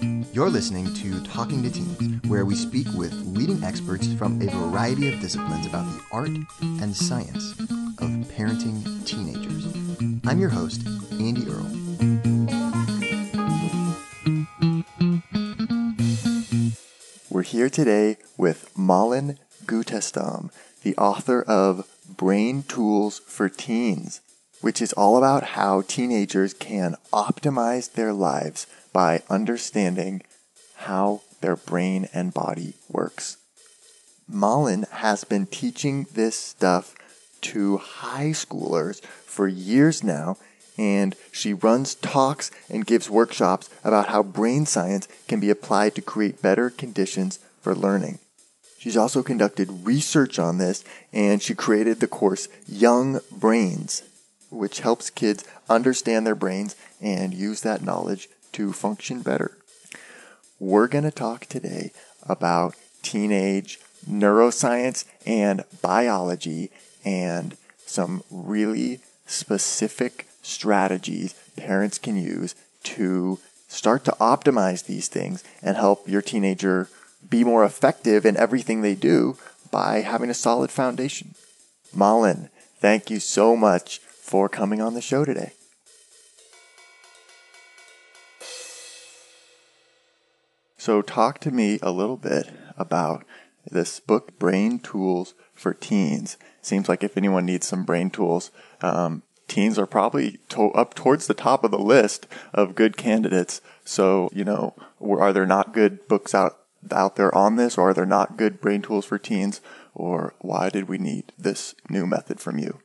You're listening to Talking to Teens, where we speak with leading experts from a variety of disciplines about the art and science of parenting teenagers. I'm your host, Andy Earle. We're here today with Malin Gutestam, the author of Brain Tools for Teens, which is all about how teenagers can optimize their lives by understanding how their brain and body works. Malin has been teaching this stuff to high schoolers for years now, and she runs talks and gives workshops about how brain science can be applied to create better conditions for learning. She's also conducted research on this, and she created the course Young Brains, which helps kids understand their brains and use that knowledge to function better. We're going to talk today about teenage neuroscience and biology and some really specific strategies parents can use to start to optimize these things and help your teenager be more effective in everything they do by having a solid foundation. Malin, thank you so much for coming on the show today. So, talk to me a little bit about this book, Brain Tools for Teens. Seems like if anyone needs some brain tools, um, teens are probably to- up towards the top of the list of good candidates. So, you know, are there not good books out out there on this, or are there not good brain tools for teens, or why did we need this new method from you?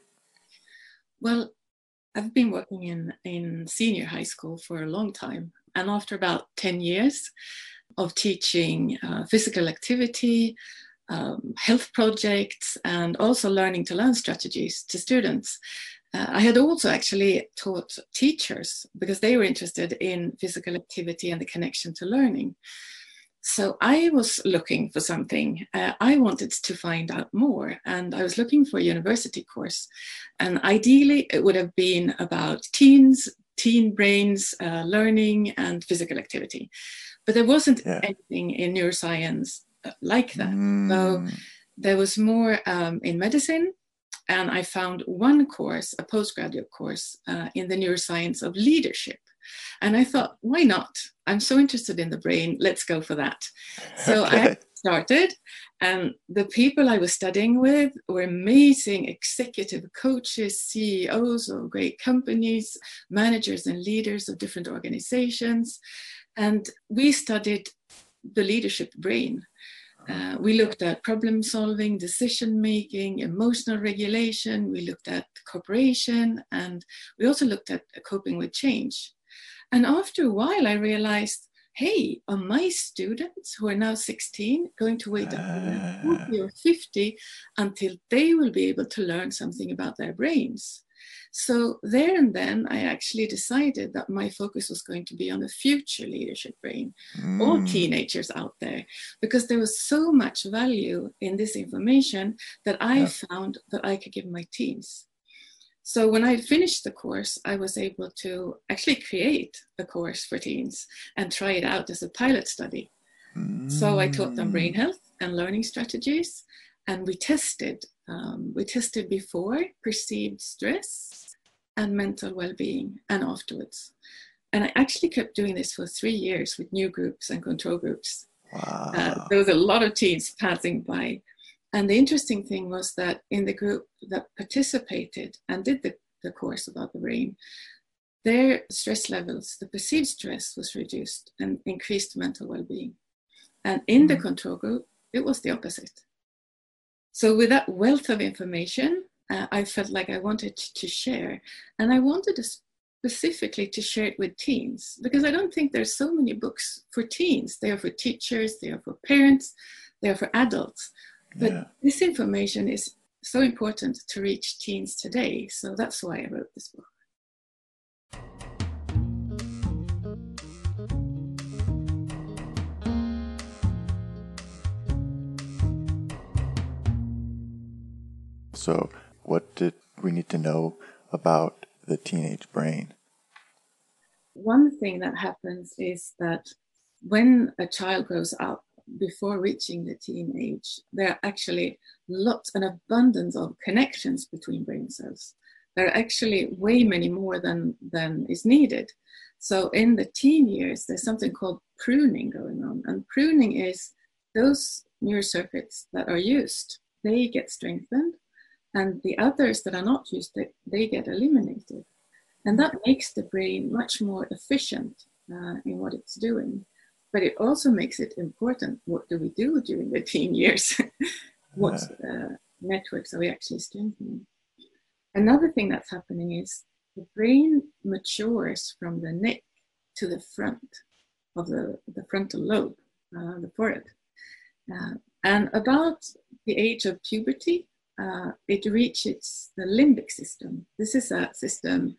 Well, I've been working in in senior high school for a long time, and after about ten years, of teaching uh, physical activity, um, health projects, and also learning to learn strategies to students. Uh, I had also actually taught teachers because they were interested in physical activity and the connection to learning. So I was looking for something. Uh, I wanted to find out more, and I was looking for a university course. And ideally, it would have been about teens, teen brains, uh, learning, and physical activity. But there wasn't yeah. anything in neuroscience uh, like that. Mm. So there was more um, in medicine, and I found one course, a postgraduate course uh, in the neuroscience of leadership. And I thought, why not? I'm so interested in the brain, let's go for that. So okay. I started, and the people I was studying with were amazing executive coaches, CEOs of great companies, managers and leaders of different organizations. And we studied the leadership brain. Uh, we looked at problem solving, decision making, emotional regulation. We looked at cooperation, and we also looked at coping with change. And after a while, I realized hey, are my students who are now 16 going to wait until 40 or 50 until they will be able to learn something about their brains? So there and then, I actually decided that my focus was going to be on the future leadership brain, mm. all teenagers out there, because there was so much value in this information that I yeah. found that I could give my teens. So when I finished the course, I was able to actually create a course for teens and try it out as a pilot study. Mm. So I taught them brain mm. health and learning strategies, and we tested. Um, we tested before perceived stress, and mental well-being and afterwards. And I actually kept doing this for three years with new groups and control groups. Wow. Uh, there was a lot of teens passing by. And the interesting thing was that in the group that participated and did the, the course about the brain, their stress levels, the perceived stress was reduced and increased mental well-being. And in mm the control group, it was the opposite. So with that wealth of information, uh, I felt like I wanted to share. And I wanted to specifically to share it with teens because I don't think there's so many books for teens. They are for teachers, they are for parents, they are for adults. But yeah. this information is so important to reach teens today. So that's why I wrote this book. So, what did we need to know about the teenage brain? One thing that happens is that when a child grows up, before reaching the teenage, there are actually lots, an abundance of connections between brain cells. There are actually way many more than, than is needed. So in the teen years, there's something called pruning going on. And pruning is those neural circuits that are used, they get strengthened, and the others that are not used, they, they get eliminated. And that makes the brain much more efficient uh, in what it's doing. But it also makes it important what do we do during the teen years? what uh, networks are we actually strengthening? Another thing that's happening is the brain matures from the neck to the front of the, the frontal lobe, uh, the forehead. Uh, and about the age of puberty, uh, it reaches the limbic system. This is a system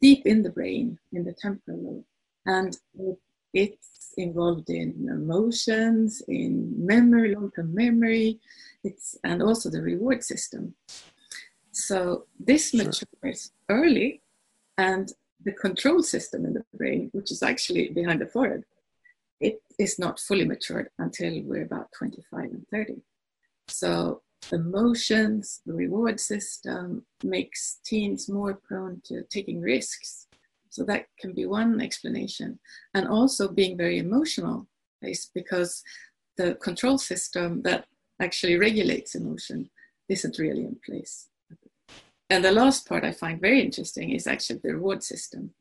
deep in the brain, in the temporal lobe. And it's involved in emotions, in memory, long-term memory, it's, and also the reward system. So this sure. matures early, and the control system in the brain, which is actually behind the forehead, it is not fully matured until we're about 25 and 30. So emotions, the reward system makes teens more prone to taking risks. So that can be one explanation. And also being very emotional is because the control system that actually regulates emotion isn't really in place. And the last part I find very interesting is actually the reward system,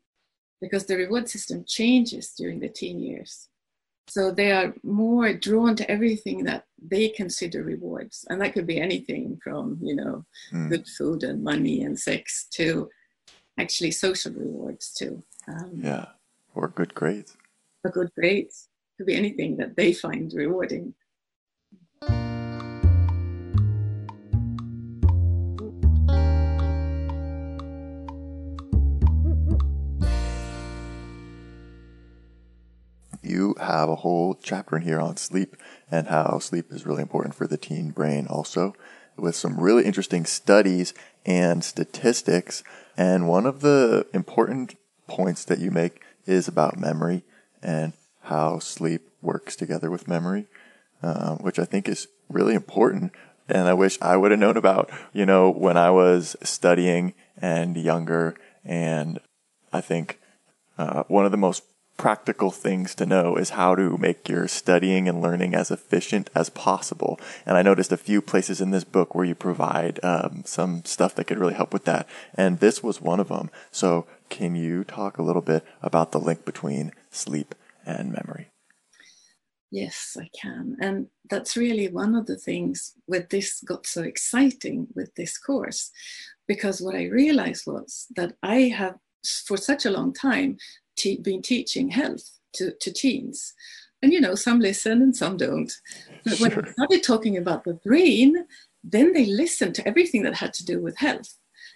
because the reward system changes during the teen years. So they are more drawn to everything that they consider rewards. And that could be anything from, you know, mm. good food and money and sex to actually social rewards too. Um, yeah, or good grades. Or good grades. Could be anything that they find rewarding. You have a whole chapter in here on sleep and how sleep is really important for the teen brain also with some really interesting studies and statistics. And one of the important points that you make is about memory and how sleep works together with memory, uh, which I think is really important. And I wish I would have known about, you know, when I was studying and younger. And I think uh, one of the most practical things to know is how to make your studying and learning as efficient as possible. And I noticed a few places in this book where you provide um, some stuff that could really help with that. And this was one of them. So can you talk a little bit about the link between sleep and memory? Yes, I can. And that's really one of the things with this got so exciting with this course, because what I realized was that I have for such a long time te- been teaching health to, to teens. And you know, some listen and some don't. But sure. when I started talking about the brain, then they listened to everything that had to do with health.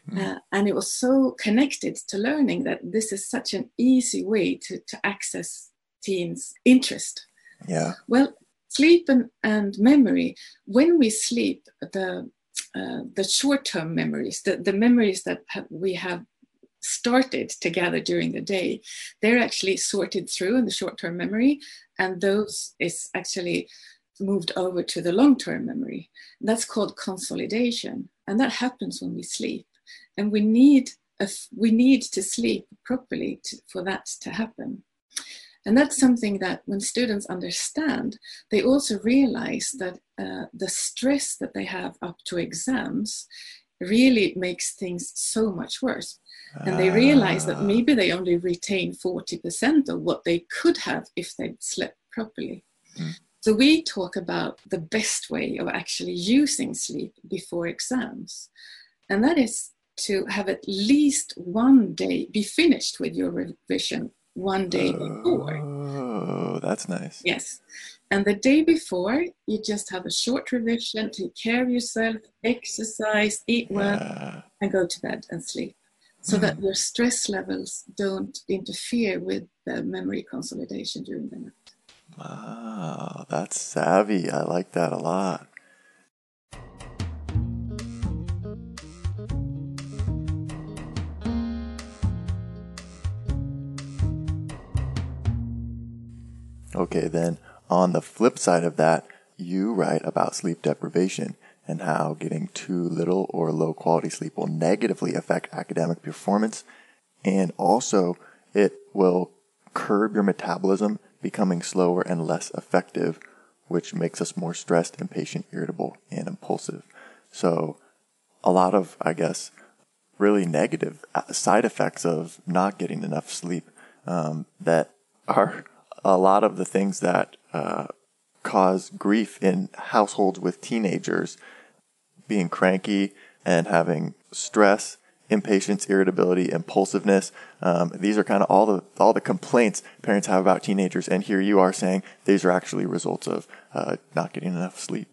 Mm. Uh, and it was so connected to learning that this is such an easy way to, to access teens' interest. Yeah. Well, sleep and, and memory, when we sleep, the uh, the short-term memories, the, the memories that have, we have started to gather during the day, they're actually sorted through in the short term memory, and those is actually moved over to the long term memory. That's called consolidation, and that happens when we sleep. And we need, a, we need to sleep properly to, for that to happen. And that's something that when students understand, they also realize that uh, the stress that they have up to exams really makes things so much worse and they realize that maybe they only retain 40% of what they could have if they'd slept properly. Mm. So we talk about the best way of actually using sleep before exams. And that is to have at least one day, be finished with your revision one day before. Oh, that's nice. Yes. And the day before, you just have a short revision, take care of yourself, exercise, eat well, yeah. and go to bed and sleep so mm. that mm-hmm. your stress levels don't interfere with the memory consolidation during the night. Wow, that's savvy. I like that a lot. Okay, then on the flip side of that, you write about sleep deprivation and how getting too little or low quality sleep will negatively affect academic performance. And also, it will curb your metabolism, becoming slower and less effective, which makes us more stressed, impatient, irritable, and impulsive. So, a lot of, I guess, really negative side effects of not getting enough sleep um, that are a lot of the things that uh, cause grief in households with teenagers being cranky and having stress, impatience, irritability, impulsiveness. Um, these are kind of all the all the complaints parents have about teenagers, and here you are saying these are actually results of uh, not getting enough sleep.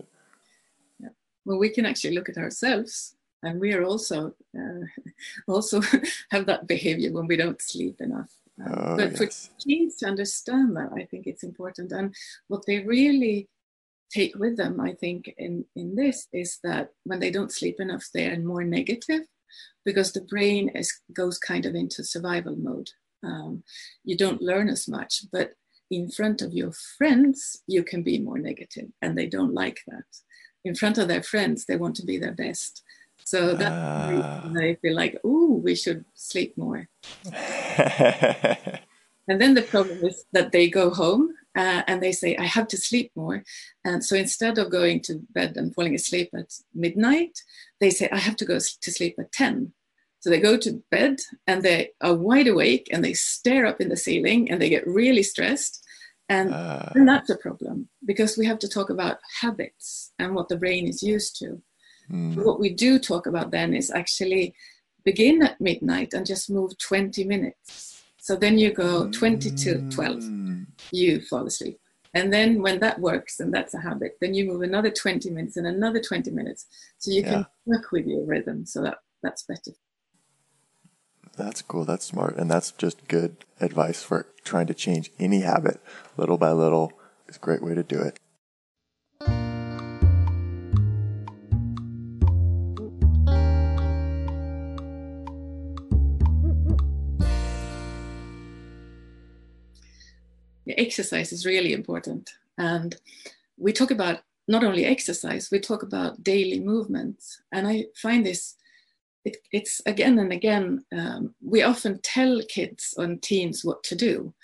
Yeah. Well, we can actually look at ourselves, and we are also uh, also have that behavior when we don't sleep enough. Um, oh, but yes. for teens to understand that, I think it's important. And what they really take with them, I think, in, in this is that when they don't sleep enough, they are more negative because the brain is, goes kind of into survival mode. Um, you don't learn as much, but in front of your friends, you can be more negative, and they don't like that. In front of their friends, they want to be their best. So that uh. they feel like, oh, we should sleep more. and then the problem is that they go home uh, and they say, I have to sleep more. And so instead of going to bed and falling asleep at midnight, they say, I have to go to sleep at 10. So they go to bed and they are wide awake and they stare up in the ceiling and they get really stressed. And, uh. and that's a problem because we have to talk about habits and what the brain is used to. Mm. What we do talk about then is actually begin at midnight and just move 20 minutes. So then you go 20 to 12, mm. you fall asleep. And then when that works and that's a habit, then you move another 20 minutes and another 20 minutes. So you can work with your rhythm. So that, that's better. That's cool. That's smart. And that's just good advice for trying to change any habit little by little. It's a great way to do it. Exercise is really important. And we talk about not only exercise, we talk about daily movements. And I find this, it, it's again and again, um, we often tell kids and teens what to do.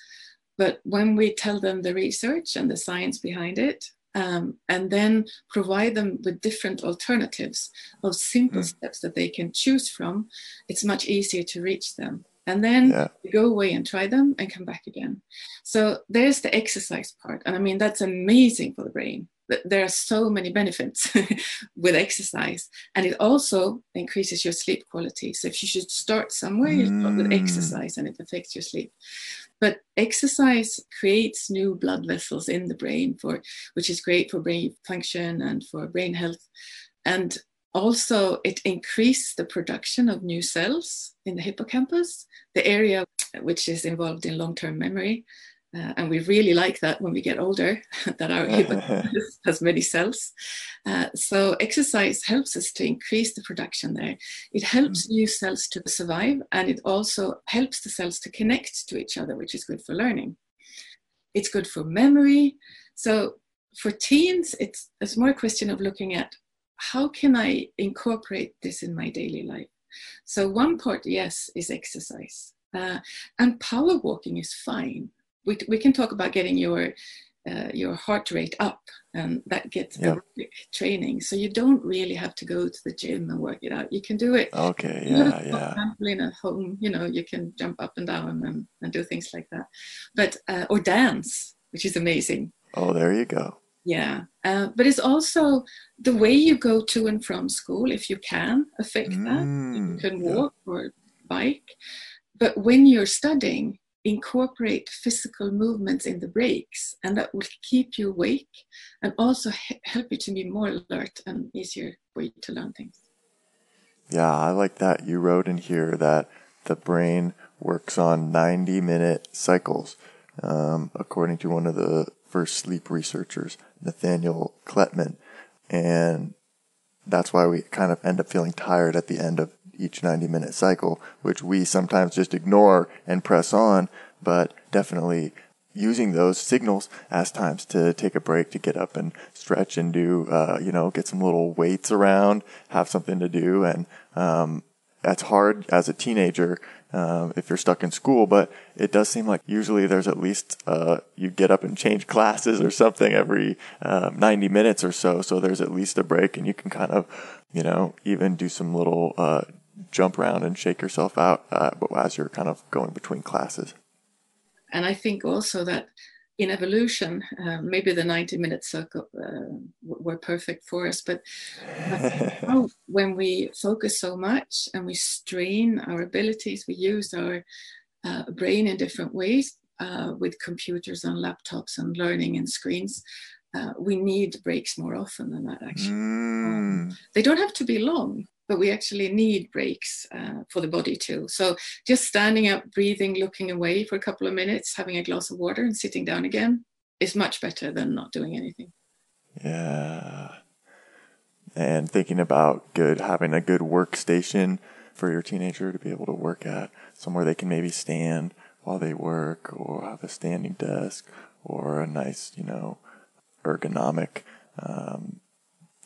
But when we tell them the research and the science behind it, um, and then provide them with different alternatives of simple mm. steps that they can choose from, it's much easier to reach them and then yeah. go away and try them and come back again. So there's the exercise part. And I mean, that's amazing for the brain. There are so many benefits with exercise, and it also increases your sleep quality. So, if you should start somewhere, you start with mm. exercise and it affects your sleep. But exercise creates new blood vessels in the brain, for which is great for brain function and for brain health. And also, it increases the production of new cells in the hippocampus, the area which is involved in long term memory. Uh, and we really like that when we get older, that our hippocampus has many cells. Uh, so, exercise helps us to increase the production there. It helps mm. new cells to survive, and it also helps the cells to connect to each other, which is good for learning. It's good for memory. So, for teens, it's, it's more a question of looking at how can I incorporate this in my daily life? So, one part, yes, is exercise. Uh, and power walking is fine. We, we can talk about getting your uh, your heart rate up, and that gets training. So you don't really have to go to the gym and work it out. You can do it. Okay. Yeah. Yeah. Trampoline at home. You know, you can jump up and down and, and do things like that. But uh, or dance, which is amazing. Oh, there you go. Yeah, uh, but it's also the way you go to and from school, if you can affect mm, that. You can walk yeah. or bike. But when you're studying, incorporate physical movements in the breaks, and that will keep you awake and also help you to be more alert and easier for you to learn things. Yeah, I like that. You wrote in here that the brain works on 90 minute cycles, um, according to one of the first sleep researchers. Nathaniel Kleitman. And that's why we kind of end up feeling tired at the end of each 90 minute cycle, which we sometimes just ignore and press on, but definitely using those signals as times to take a break, to get up and stretch and do, uh, you know, get some little weights around, have something to do. And, um, that's hard as a teenager um, if you're stuck in school, but it does seem like usually there's at least uh, you get up and change classes or something every uh, 90 minutes or so. So there's at least a break, and you can kind of, you know, even do some little uh, jump around and shake yourself out uh, as you're kind of going between classes. And I think also that in evolution, uh, maybe the 90 minute circle uh, were perfect for us. But when we focus so much and we strain our abilities, we use our uh, brain in different ways uh, with computers and laptops and learning and screens. Uh, we need breaks more often than that, actually. Mm. Um, they don't have to be long but we actually need breaks uh, for the body too. So just standing up, breathing, looking away for a couple of minutes, having a glass of water, and sitting down again is much better than not doing anything. Yeah. And thinking about good, having a good workstation for your teenager to be able to work at, somewhere they can maybe stand while they work, or have a standing desk, or a nice, you know, ergonomic um,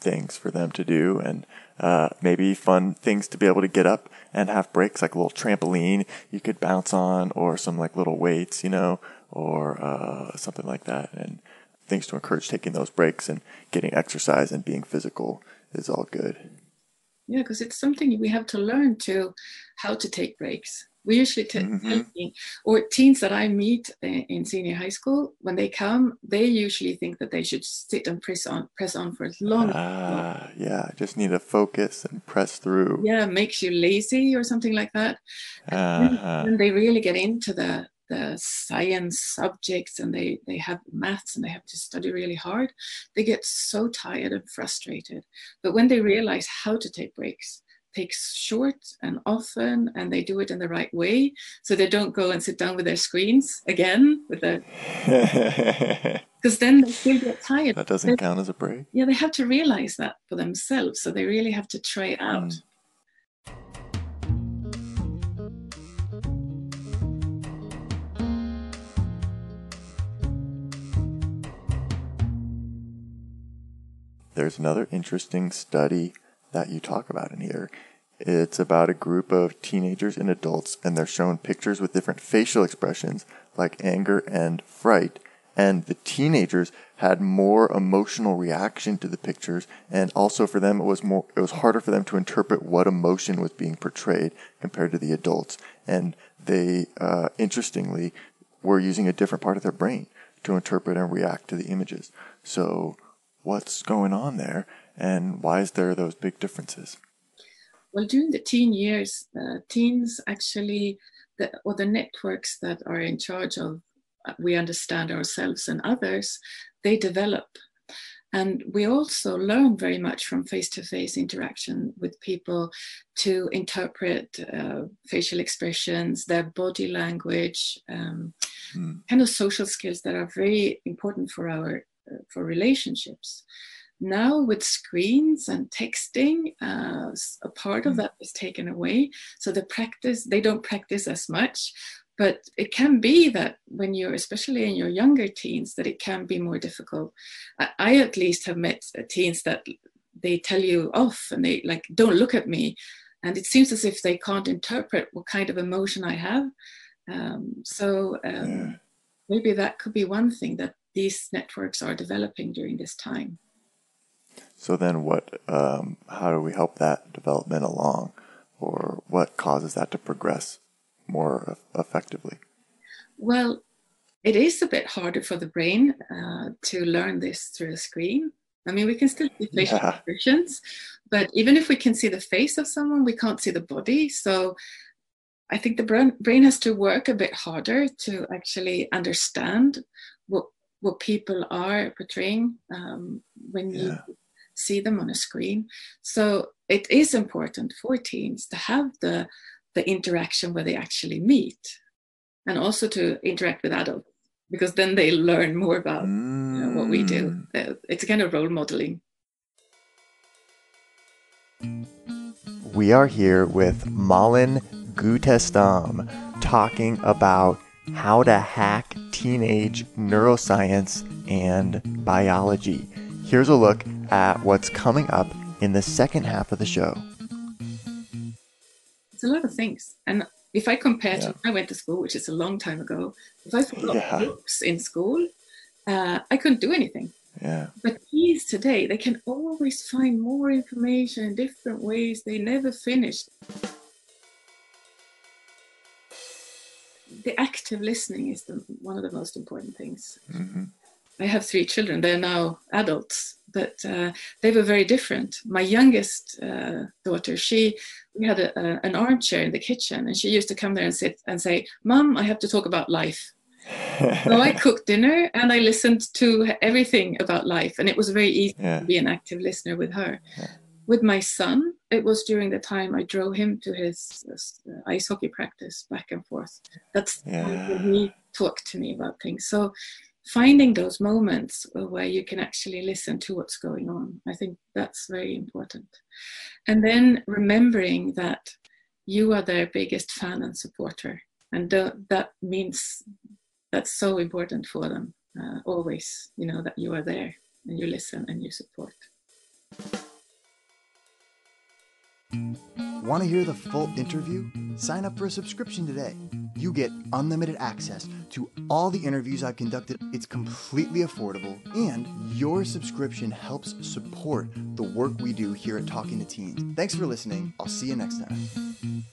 things for them to do and uh, maybe fun things to be able to get up and have breaks like a little trampoline you could bounce on or some like little weights you know or uh, something like that. And things to encourage taking those breaks and getting exercise and being physical is all good. Yeah because it's something we have to learn to how to take breaks we usually t- mm-hmm. or teens that I meet in senior high school, when they come, they usually think that they should sit and press on, press on for as long. Ah, yeah, just need to focus and press through. Yeah, makes you lazy or something like that. Uh-huh. And they really get into the the science subjects and they they have maths and they have to study really hard. They get so tired and frustrated. But when they realize how to take breaks, takes short and often and they do it in the right way so they don't go and sit down with their screens again with their because then they still get tired. That doesn't they, count as a break. Yeah they have to realize that for themselves so they really have to try it out. Mm. There's another interesting study that you talk about in here. It's about a group of teenagers and adults, and they're shown pictures with different facial expressions like anger and fright. And the teenagers had more emotional reaction to the pictures, and also for them it was more it was harder for them to interpret what emotion was being portrayed compared to the adults. And they, uh, interestingly, were using a different part of their brain to interpret and react to the images. So, what's going on there? And why is there those big differences? Well, during the teen years, uh, teens actually, the, or the networks that are in charge of uh, we understand ourselves and others, they develop. And we also learn very much from face to face interaction with people to interpret uh, facial expressions, their body language, um, mm. kind of social skills that are very important for our uh, for relationships now with screens and texting uh, a part of mm. that is taken away. So the practice they don't practice as much but it can be that when you're especially in your younger teens that it can be more difficult. I, I at least have met uh, teens that they tell you off and they like don't look at me. And it seems as if they can't interpret what kind of emotion i have. Um, so um, yeah. maybe that could be one thing that these networks are developing during this time so then, what? Um, how do we help that development along, or what causes that to progress more effectively? Well, it is a bit harder for the brain uh, to learn this through a screen. I mean, we can still see facial yeah. expressions, but even if we can see the face of someone, we can't see the body. So I think the brain, has to work a bit harder to actually understand what what people are portraying um, when yeah. you see them on a screen. So it is important for teens to have the, the interaction where they actually meet and also to interact with adults because then they learn more about mm. you know, what we do. Mm. It's a kind of role modeling. We are here with Malin Gutestam talking about how to hack teenage neuroscience and biology. Here's a look at what's coming up in the second half of the show. It's a lot of things. And if I compare yeah. to I went to school, which is a long time ago, if I forgot yeah. books in school, uh, I couldn't do anything. Yeah. But these today, they can always find more information in different ways. They never finish. The active listening is the, one of the most important things. Mm-hmm. I have three children. They're now adults, but uh, they were very different. My youngest uh, daughter, she, we had a, a, an armchair in the kitchen, and she used to come there and sit and say, "Mom, I have to talk about life." so I cooked dinner and I listened to everything about life, and it was very easy yeah. to be an active listener with her. Yeah. With my son, it was during the time I drove him to his uh, ice hockey practice back and forth. That's yeah. when he talked to me about things. So finding those moments where you can actually listen to what's going on, I think that's very important. And then remembering that you are their biggest fan and supporter. And that means that's so important for them uh, always you know that you are there and you listen and you support Want to hear the full interview? Sign up for a subscription today. You get unlimited access to all the interviews I've conducted. It's completely affordable, and your subscription helps support the work we do here at Talking to Teens. Thanks for listening. I'll see you next time.